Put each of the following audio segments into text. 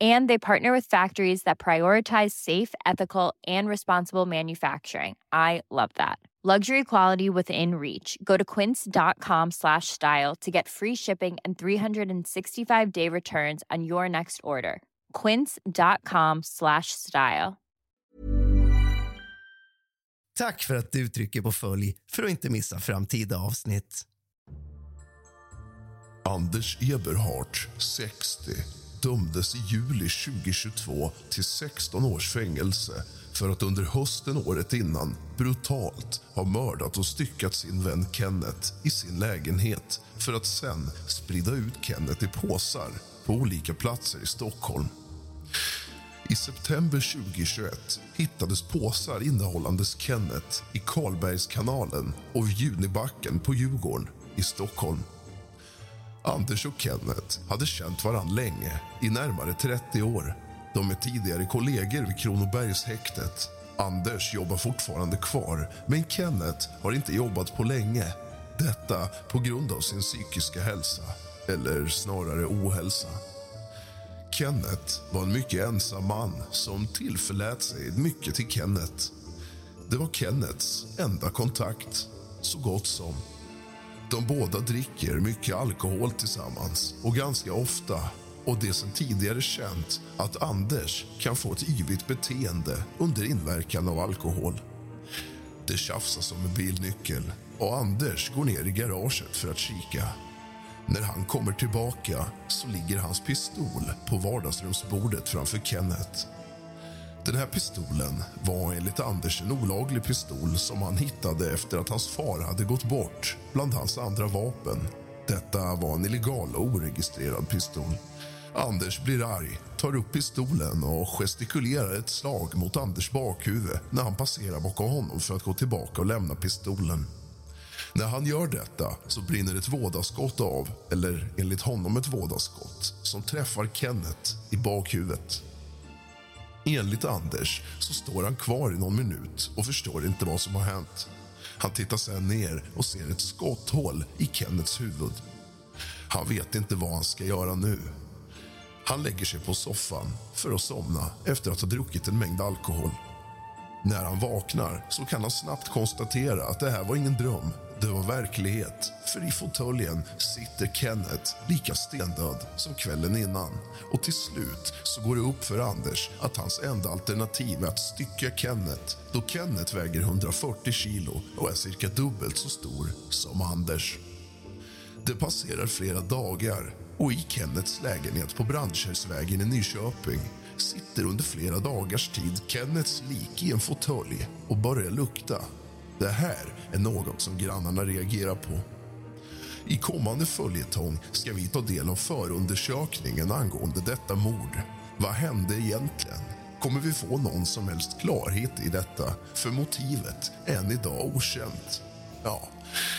And they partner with factories that prioritize safe, ethical, and responsible manufacturing. I love that. Luxury quality within reach. Go to quince.com slash style to get free shipping and 365 day returns on your next order. Quince.com slash style. Tack för att du trycker på följ för att inte missa framtida avsnitt. Anders Eberhardt, 60, dömdes i juli 2022 till 16 års fängelse för att under hösten året innan brutalt ha mördat och styckat sin vän Kenneth i sin lägenhet för att sen sprida ut Kenneth i påsar på olika platser i Stockholm. I september 2021 hittades påsar innehållandes Kenneth i Karlbergskanalen och Junibacken på Djurgården i Stockholm. Anders och Kenneth hade känt varann länge, i närmare 30 år. De är tidigare kollegor vid Kronobergshäktet. Anders jobbar fortfarande kvar, men Kenneth har inte jobbat på länge. Detta på grund av sin psykiska hälsa, eller snarare ohälsa. Kenneth var en mycket ensam man som tillförlät sig mycket till Kenneth. Det var Kenneths enda kontakt, så gott som. De båda dricker mycket alkohol tillsammans och ganska ofta. Och det är sen tidigare känt att Anders kan få ett yvigt beteende under inverkan av alkohol. Det tjafsas om en bilnyckel och Anders går ner i garaget för att kika. När han kommer tillbaka så ligger hans pistol på vardagsrumsbordet framför Kenneth. Den här pistolen var enligt Anders en olaglig pistol som han hittade efter att hans far hade gått bort bland hans andra vapen. Detta var en illegal och oregistrerad pistol. Anders blir arg, tar upp pistolen och gestikulerar ett slag mot Anders bakhuvud när han passerar bakom honom för att gå tillbaka och lämna pistolen. När han gör detta så brinner ett vådaskott av, eller enligt honom ett vådaskott som träffar Kenneth i bakhuvudet. Enligt Anders så står han kvar i någon minut och förstår inte vad som har hänt. Han tittar sen ner och ser ett skotthål i Kennets huvud. Han vet inte vad han ska göra nu. Han lägger sig på soffan för att somna efter att ha druckit en mängd alkohol. När han vaknar så kan han snabbt konstatera att det här var ingen dröm. Det var verklighet, för i fåtöljen sitter Kenneth lika stendöd som kvällen innan. Och till slut så går det upp för Anders att hans enda alternativ är att stycka Kenneth då Kenneth väger 140 kilo och är cirka dubbelt så stor som Anders. Det passerar flera dagar och i Kennets lägenhet på Brandkärrsvägen i Nyköping sitter under flera dagars tid Kennets lik i en fåtölj och börjar lukta. Det här är något som grannarna reagerar på. I kommande följetong ska vi ta del av förundersökningen angående detta mord. Vad hände egentligen? kommer vi få någon som helst klarhet i detta för motivet är än idag okänt. Ja,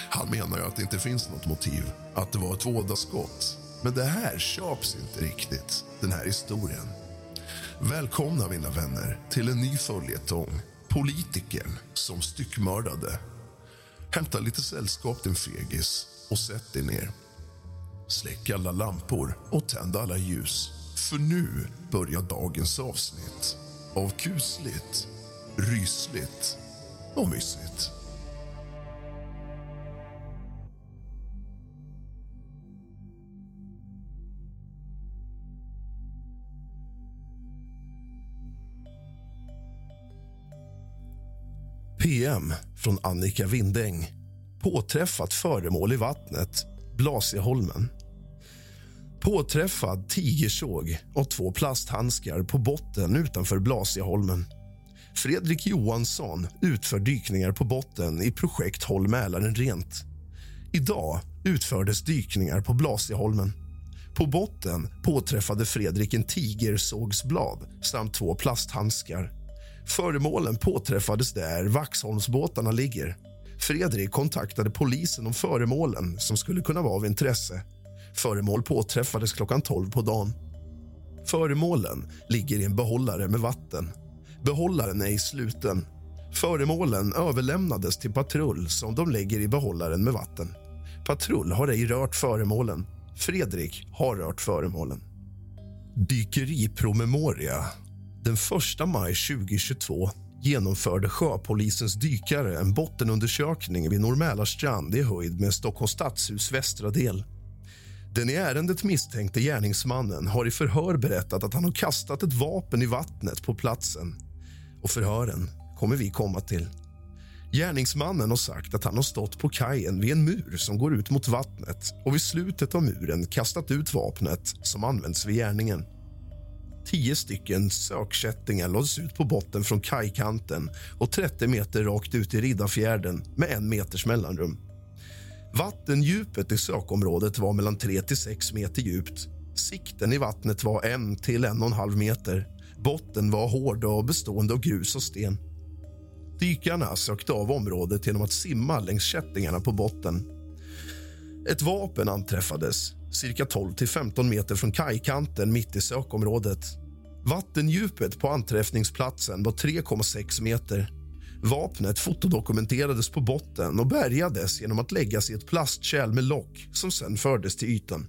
han menar ju att det inte finns något motiv, att det var ett vådaskott. Men det här köps inte riktigt, den här historien. Välkomna, mina vänner, till en ny följetong. Politikern som styckmördade. Hämta lite sällskap, din fegis, och sätt dig ner. Släck alla lampor och tänd alla ljus. För nu börjar dagens avsnitt av kusligt, rysligt och mysigt. PM från Annika Windäng. Påträffat föremål i vattnet, Blasieholmen. Påträffad tigersåg och två plasthandskar på botten utanför Blasieholmen. Fredrik Johansson utför dykningar på botten i projekt Håll Mälaren rent. Idag utfördes dykningar på Blasieholmen. På botten påträffade Fredrik en tigersågsblad samt två plasthandskar. Föremålen påträffades där Vaxholmsbåtarna ligger. Fredrik kontaktade polisen om föremålen som skulle kunna vara av intresse. Föremål påträffades klockan 12 på dagen. Föremålen ligger i en behållare med vatten. Behållaren är i sluten. Föremålen överlämnades till patrull som de lägger i behållaren med vatten. Patrull har ej rört föremålen. Fredrik har rört föremålen. Dykeripromemoria. Den 1 maj 2022 genomförde sjöpolisens dykare en bottenundersökning vid Norr i höjd med Stockholms stadshus västra del. Den i ärendet misstänkte gärningsmannen har i förhör berättat att han har kastat ett vapen i vattnet på platsen. Och Förhören kommer vi komma till. Gärningsmannen har sagt att han har stått på kajen vid en mur som går ut mot vattnet och vid slutet av muren kastat ut vapnet som används vid gärningen. Tio stycken sökkättingar lades ut på botten från kajkanten och 30 meter rakt ut i Riddarfjärden med en meters mellanrum. Vattendjupet i sökområdet var mellan 3 till 6 meter djupt. Sikten i vattnet var 1 till 1,5 meter. Botten var hård och bestående av grus och sten. Dykarna sökte av området genom att simma längs kättingarna på botten. Ett vapen anträffades cirka 12 till 15 meter från kajkanten mitt i sökområdet. Vattendjupet på anträffningsplatsen var 3,6 meter. Vapnet fotodokumenterades på botten och bärgades genom att läggas i ett plastkärl med lock som sen fördes till ytan.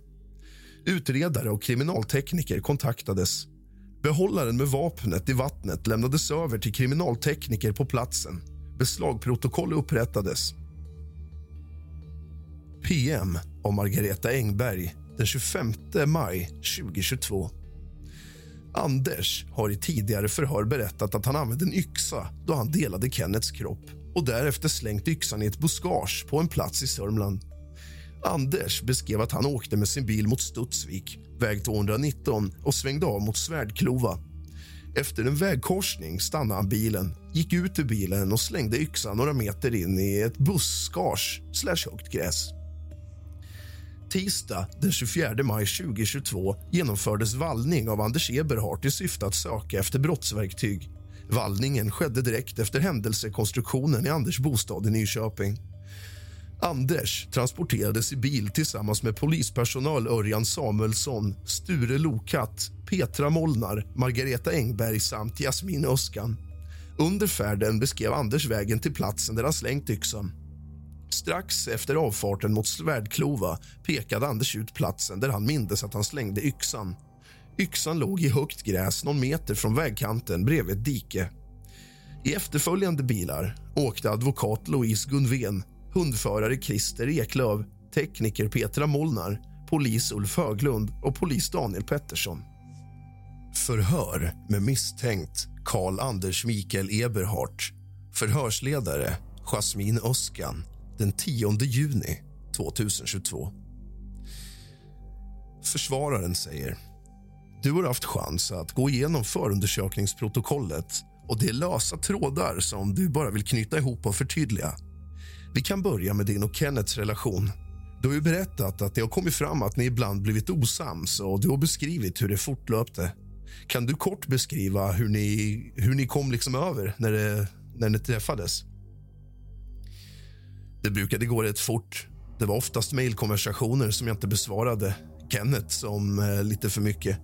Utredare och kriminaltekniker kontaktades. Behållaren med vapnet i vattnet lämnades över till kriminaltekniker på platsen. Beslagprotokoll upprättades. PM av Margareta Engberg den 25 maj 2022. Anders har i tidigare förhör berättat att han använde en yxa då han delade Kennets kropp och därefter slängt yxan i ett buskage på en plats i Sörmland. Anders beskrev att han åkte med sin bil mot Studsvik, väg 219 och svängde av mot Svärdklova. Efter en vägkorsning stannade han bilen, gick ut ur bilen och slängde yxan några meter in i ett buskage slash högt gräs. Tisdag den 24 maj 2022 genomfördes vallning av Anders Eberhardt i syfte att söka efter brottsverktyg. Vallningen skedde direkt efter händelsekonstruktionen i Anders bostad i Nyköping. Anders transporterades i bil tillsammans med polispersonal Örjan Samuelsson, Sture Lokatt, Petra Molnar, Margareta Engberg samt Jasmin Öskan. Under färden beskrev Anders vägen till platsen där han slängt yxan. Strax efter avfarten mot Svärdklova pekade Anders ut platsen där han mindes att han slängde yxan. Yxan låg i högt gräs någon meter från vägkanten bredvid ett dike. I efterföljande bilar åkte advokat Louise Gunven, hundförare Christer Eklöv, tekniker Petra Molnar, polis Ulf Höglund och polis Daniel Pettersson. Förhör med misstänkt Karl Anders Mikael Eberhardt. Förhörsledare Jasmin Öskan den 10 juni 2022. Försvararen säger du har haft chans att gå igenom förundersökningsprotokollet och det är lösa trådar som du bara vill knyta ihop och förtydliga. Vi kan börja med din och Kennets relation. Du har ju berättat att det har kommit fram att ni ibland blivit osams och du har beskrivit hur det fortlöpte. Kan du kort beskriva hur ni, hur ni kom liksom över när, det, när ni träffades? Det brukade gå rätt fort. Det var oftast mejlkonversationer som jag inte besvarade. Kenneth som eh, lite för mycket.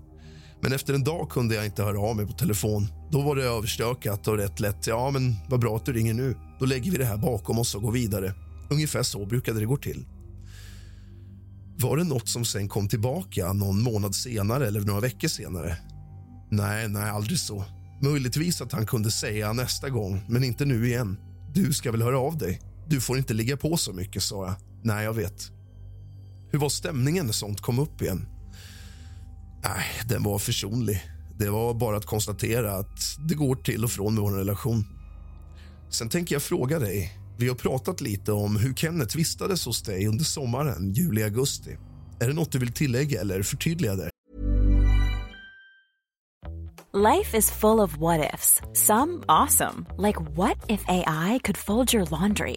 Men efter en dag kunde jag inte höra av mig på telefon. Då var det överstökat och rätt lätt. Ja, men vad bra att du ringer nu. Då lägger vi det här bakom oss och går vidare. Ungefär så brukade det gå till. Var det nåt som sen kom tillbaka någon månad senare eller några veckor senare? Nej, nej, aldrig så. Möjligtvis att han kunde säga nästa gång, men inte nu igen. Du ska väl höra av dig? Du får inte ligga på så mycket, sa jag. Nej, jag vet. Hur var stämningen när sånt kom upp igen? Nej, den var försonlig. Det var bara att konstatera att det går till och från med vår relation. Sen tänker jag fråga dig. Vi har pratat lite om hur Kenneth vistades hos dig under sommaren, juli-augusti. Är det nåt du vill tillägga eller förtydliga där? Life is full of what ifs. Some awesome, like what if AI could fold your laundry?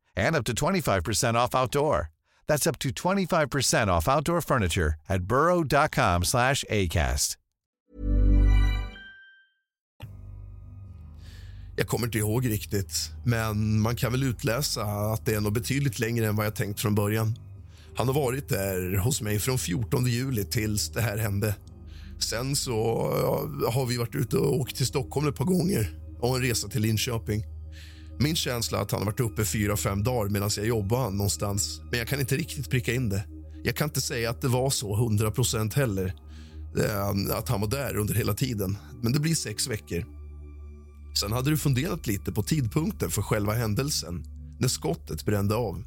and up to 25% off outdoor. That's up to 25% off outdoor furniture at burrow.com slash ACAST. Jag kommer inte ihåg riktigt, men man kan väl utläsa att det är nog betydligt längre än vad jag tänkt från början. Han har varit där hos mig från 14 juli tills det här hände. Sen så har vi varit ute och åkt till Stockholm ett par gånger och en resa till Linköping. Min känsla är att han har varit uppe fyra, fem dagar medan jag jobbade någonstans. Men jag kan inte riktigt pricka in det. Jag kan inte säga att det var så 100 procent heller. Eh, att han var där under hela tiden. Men det blir sex veckor. Sen hade du funderat lite på tidpunkten för själva händelsen, när skottet brände av.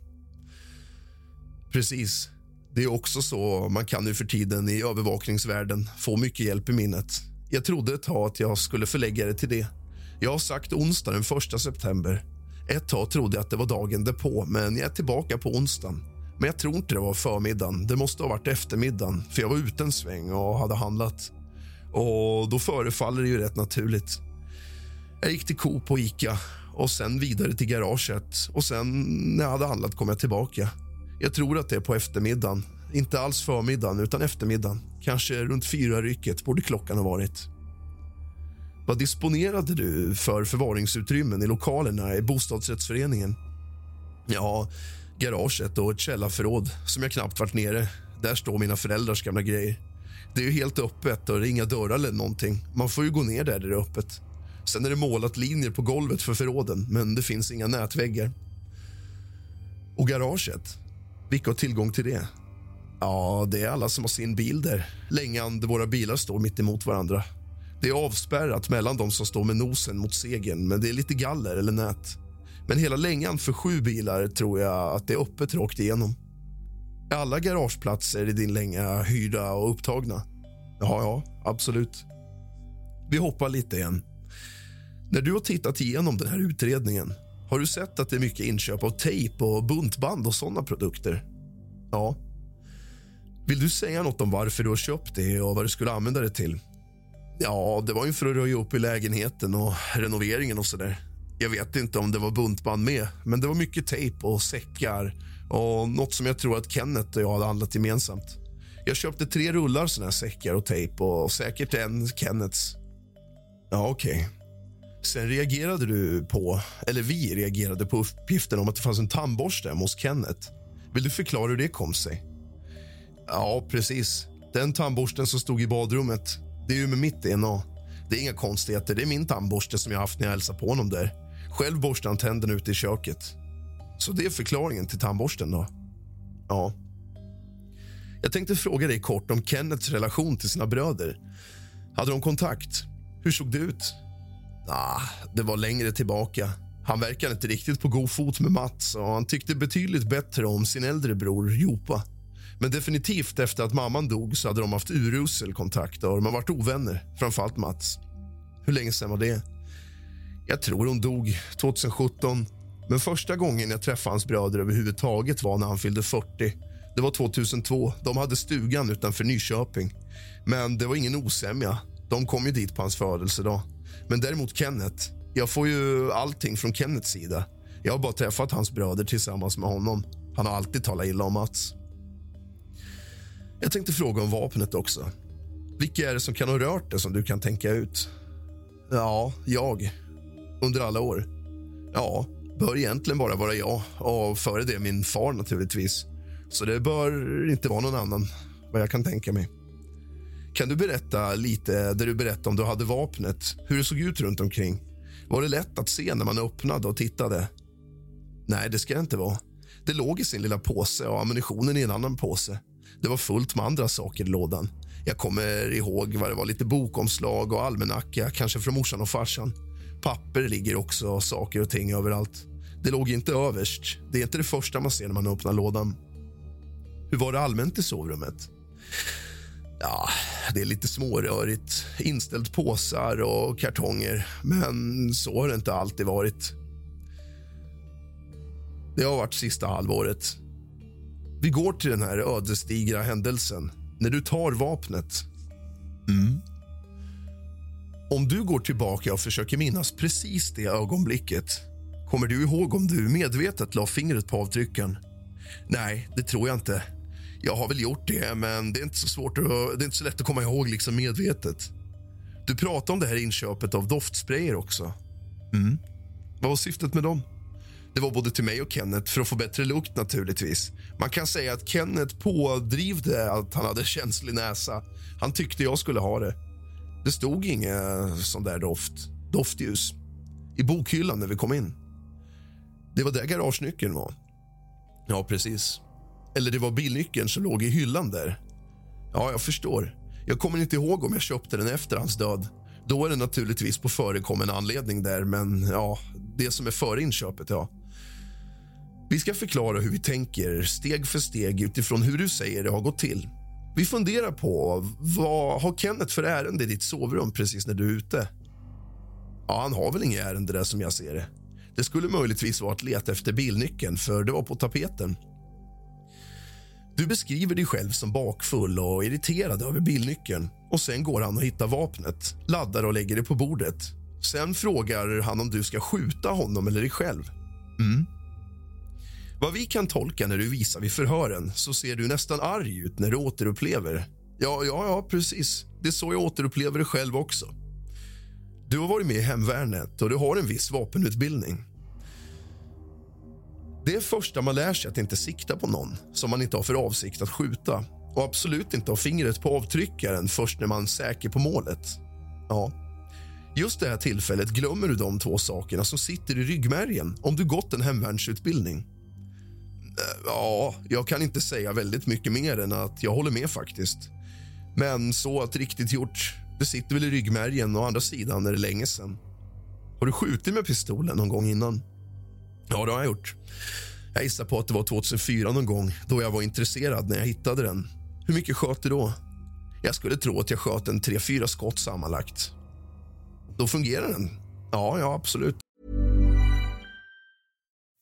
Precis. Det är också så man kan nu för tiden i övervakningsvärlden få mycket hjälp i minnet. Jag trodde ett tag att jag skulle förlägga det till det. Jag har sagt onsdag den 1 september. Ett tag trodde jag att det var dagen därpå, men jag är tillbaka på onsdagen. Men jag tror inte det var förmiddagen. Det måste ha varit eftermiddagen, för jag var ute en sväng och hade handlat. Och Då förefaller det ju rätt naturligt. Jag gick till Coop och Ica och sen vidare till garaget. Och sen när jag hade handlat kom jag tillbaka. Jag tror att det är på eftermiddagen. Inte alls förmiddagen, utan eftermiddagen. Kanske runt fyra rycket borde klockan ha varit. Vad disponerade du för förvaringsutrymmen i lokalerna i bostadsrättsföreningen? Ja, garaget och ett källarförråd som jag knappt varit nere. Där står mina föräldrars gamla grejer. Det är ju helt öppet och det är inga dörrar eller någonting. Man får ju gå ner där det är öppet. Sen är det målat linjer på golvet för förråden, men det finns inga nätväggar. Och garaget? Vilka har tillgång till det? Ja, det är alla som har sin bil där. Längan där våra bilar står mitt emot varandra. Det är avspärrat mellan de som står med nosen mot segern, men det är lite galler eller nät. Men hela längan för sju bilar tror jag att det är öppet rakt igenom. Är alla garageplatser i din länga hyrda och upptagna? Ja, ja, absolut. Vi hoppar lite igen. När du har tittat igenom den här utredningen har du sett att det är mycket inköp av tejp och buntband och sådana produkter? Ja. Vill du säga något om varför du har köpt det och vad du skulle använda det till? Ja, det var ju för att röja upp i lägenheten och renoveringen och så där. Jag vet inte om det var buntband med, men det var mycket tejp och säckar och något som jag tror att Kenneth och jag hade handlat gemensamt. Jag köpte tre rullar såna här säckar och tejp och säkert en Kennets. Ja, okej. Okay. Sen reagerade du på, eller vi reagerade på uppgiften om att det fanns en tandborste hemma hos Kenneth. Vill du förklara hur det kom sig? Ja, precis. Den tandborsten som stod i badrummet, det är ju med mitt DNA. Det är inga konstigheter. Det är min tandborste som jag haft när jag hälsade på honom där. Själv borstar han tänderna ute i köket. Så det är förklaringen till tandborsten då? Ja. Jag tänkte fråga dig kort om Kennets relation till sina bröder. Hade de kontakt? Hur såg det ut? Nah, det var längre tillbaka. Han verkade inte riktigt på god fot med Mats och han tyckte betydligt bättre om sin äldre bror Jopa. Men definitivt efter att mamman dog så hade de haft urusel kontakt och de har varit ovänner, framförallt Mats. Hur länge sen var det? Jag tror hon dog 2017. Men första gången jag träffade hans bröder överhuvudtaget var när han fyllde 40. Det var 2002. De hade stugan utanför Nyköping. Men det var ingen osämja. De kom ju dit på hans födelsedag. Men däremot Kenneth. Jag får ju allting från Kennets sida. Jag har bara träffat hans bröder tillsammans med honom. Han har alltid talat illa om Mats. Jag tänkte fråga om vapnet också. Vilka är det som kan ha rört det som du kan tänka ut? Ja, jag. Under alla år. Ja, bör egentligen bara vara jag och före det min far naturligtvis. Så det bör inte vara någon annan, vad jag kan tänka mig. Kan du berätta lite där du berättade om du hade vapnet, hur det såg ut runt omkring? Var det lätt att se när man öppnade och tittade? Nej, det ska det inte vara. Det låg i sin lilla påse och ammunitionen i en annan påse. Det var fullt med andra saker i lådan. Jag kommer ihåg vad det var lite bokomslag och almanacka, kanske från morsan och farsan. Papper ligger också, saker och ting överallt. Det låg inte överst. Det är inte det första man ser när man öppnar lådan. Hur var det allmänt i sovrummet? Ja, det är lite smårörigt. Inställt påsar och kartonger. Men så har det inte alltid varit. Det har varit sista halvåret. Vi går till den här ödesdigra händelsen när du tar vapnet. Mm. Om du går tillbaka och försöker minnas precis det ögonblicket kommer du ihåg om du medvetet la fingret på avtrycken? Nej, det tror jag inte. Jag har väl gjort det, men det är inte så svårt att, det är inte så lätt att komma ihåg liksom medvetet. Du pratade om det här inköpet av doftsprayer också. Mm. Vad var syftet med dem? Det var både till mig och Kenneth för att få bättre lukt naturligtvis. Man kan säga att Kenneth pådrivde att han hade känslig näsa. Han tyckte jag skulle ha det. Det stod inget sån där doft, doftljus i bokhyllan när vi kom in. Det var där garagenyckeln var. Ja, precis. Eller det var bilnyckeln som låg i hyllan där. Ja, jag förstår. Jag kommer inte ihåg om jag köpte den efter hans död. Då är det naturligtvis på förekommen anledning där, men ja, det som är före inköpet, ja. Vi ska förklara hur vi tänker steg för steg utifrån hur du säger det har gått till. Vi funderar på vad har Kenneth för ärende i ditt sovrum precis när du är ute? Ja, han har väl inget ärende där som jag ser det. Det skulle möjligtvis vara att leta efter bilnyckeln, för det var på tapeten. Du beskriver dig själv som bakfull och irriterad över bilnyckeln och sen går han och hittar vapnet, laddar och lägger det på bordet. Sen frågar han om du ska skjuta honom eller dig själv. Mm. Vad vi kan tolka när du visar vid förhören så ser du nästan arg ut när du återupplever. Ja, ja, ja, precis. Det är så jag återupplever det själv också. Du har varit med i hemvärnet och du har en viss vapenutbildning. Det är första man lär sig att inte sikta på någon som man inte har för avsikt att skjuta och absolut inte ha fingret på avtryckaren först när man är säker på målet. Ja, just det här tillfället glömmer du de två sakerna som sitter i ryggmärgen om du gått en hemvärnsutbildning. Ja, jag kan inte säga väldigt mycket mer än att jag håller med faktiskt. Men så att riktigt gjort, det sitter väl i ryggmärgen och andra sidan är det länge sen. Har du skjutit med pistolen någon gång innan? Ja, det har jag gjort. Jag gissar på att det var 2004 någon gång då jag var intresserad när jag hittade den. Hur mycket sköt du då? Jag skulle tro att jag sköt en 3-4 skott sammanlagt. Då fungerar den. Ja, ja, absolut.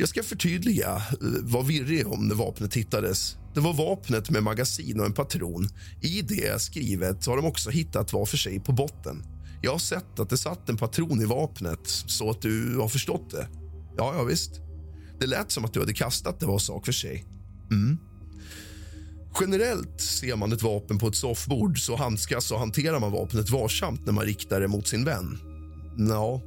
Jag ska förtydliga eh, vad virrig om när vapnet hittades. Det var vapnet med magasin och en patron. I det skrivet har de också hittat var för sig på botten. Jag har sett att det satt en patron i vapnet, så att du har förstått det. Ja, ja visst. Det lät som att du hade kastat det var sak för sig. Mm. Generellt ser man ett vapen på ett soffbord så handskas och hanterar man vapnet varsamt när man riktar det mot sin vän. Ja,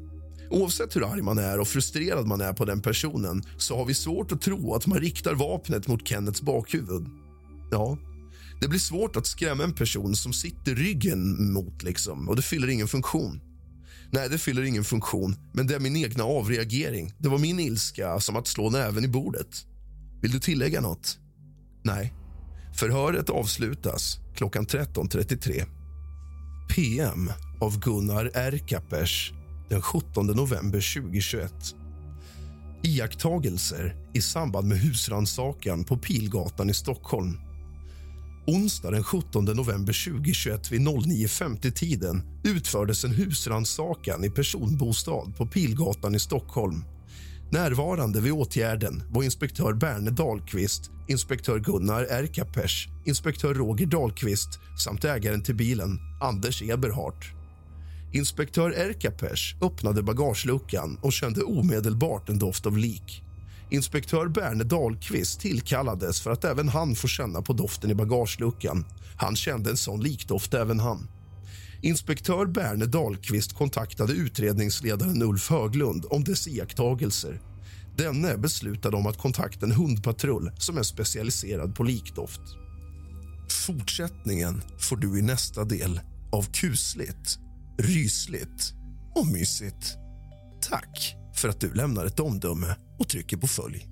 oavsett hur arg man är och frustrerad man är på den personen så har vi svårt att tro att man riktar vapnet mot Kennets bakhuvud. Ja, det blir svårt att skrämma en person som sitter ryggen mot liksom, och det fyller ingen funktion. Nej, det fyller ingen funktion, men det är min egna avreagering. Det var min ilska som att slå näven i bordet. Vill du tillägga något? Nej. Förhöret avslutas klockan 13.33. PM av Gunnar Erkapers den 17 november 2021. Iakttagelser i samband med husrannsakan på Pilgatan i Stockholm. Onsdag den 17 november 2021 vid 09.50-tiden utfördes en husrannsakan i personbostad på Pilgatan i Stockholm. Närvarande vid åtgärden var inspektör Berne Dahlqvist, inspektör Gunnar Erkapers, inspektör Roger Dahlqvist samt ägaren till bilen, Anders Eberhardt. Inspektör Erkapers öppnade bagageluckan och kände omedelbart en doft av lik. Inspektör Berne Dahlqvist tillkallades för att även han få känna på doften i bagageluckan. Han kände en sån likdoft även han. Inspektör Berne Dahlqvist kontaktade utredningsledaren Ulf Höglund om dess iakttagelser. Denne beslutade om att kontakta en hundpatrull som är specialiserad på likdoft. Fortsättningen får du i nästa del av kusligt, rysligt och mysigt. Tack för att du lämnar ett omdöme och trycker på följ.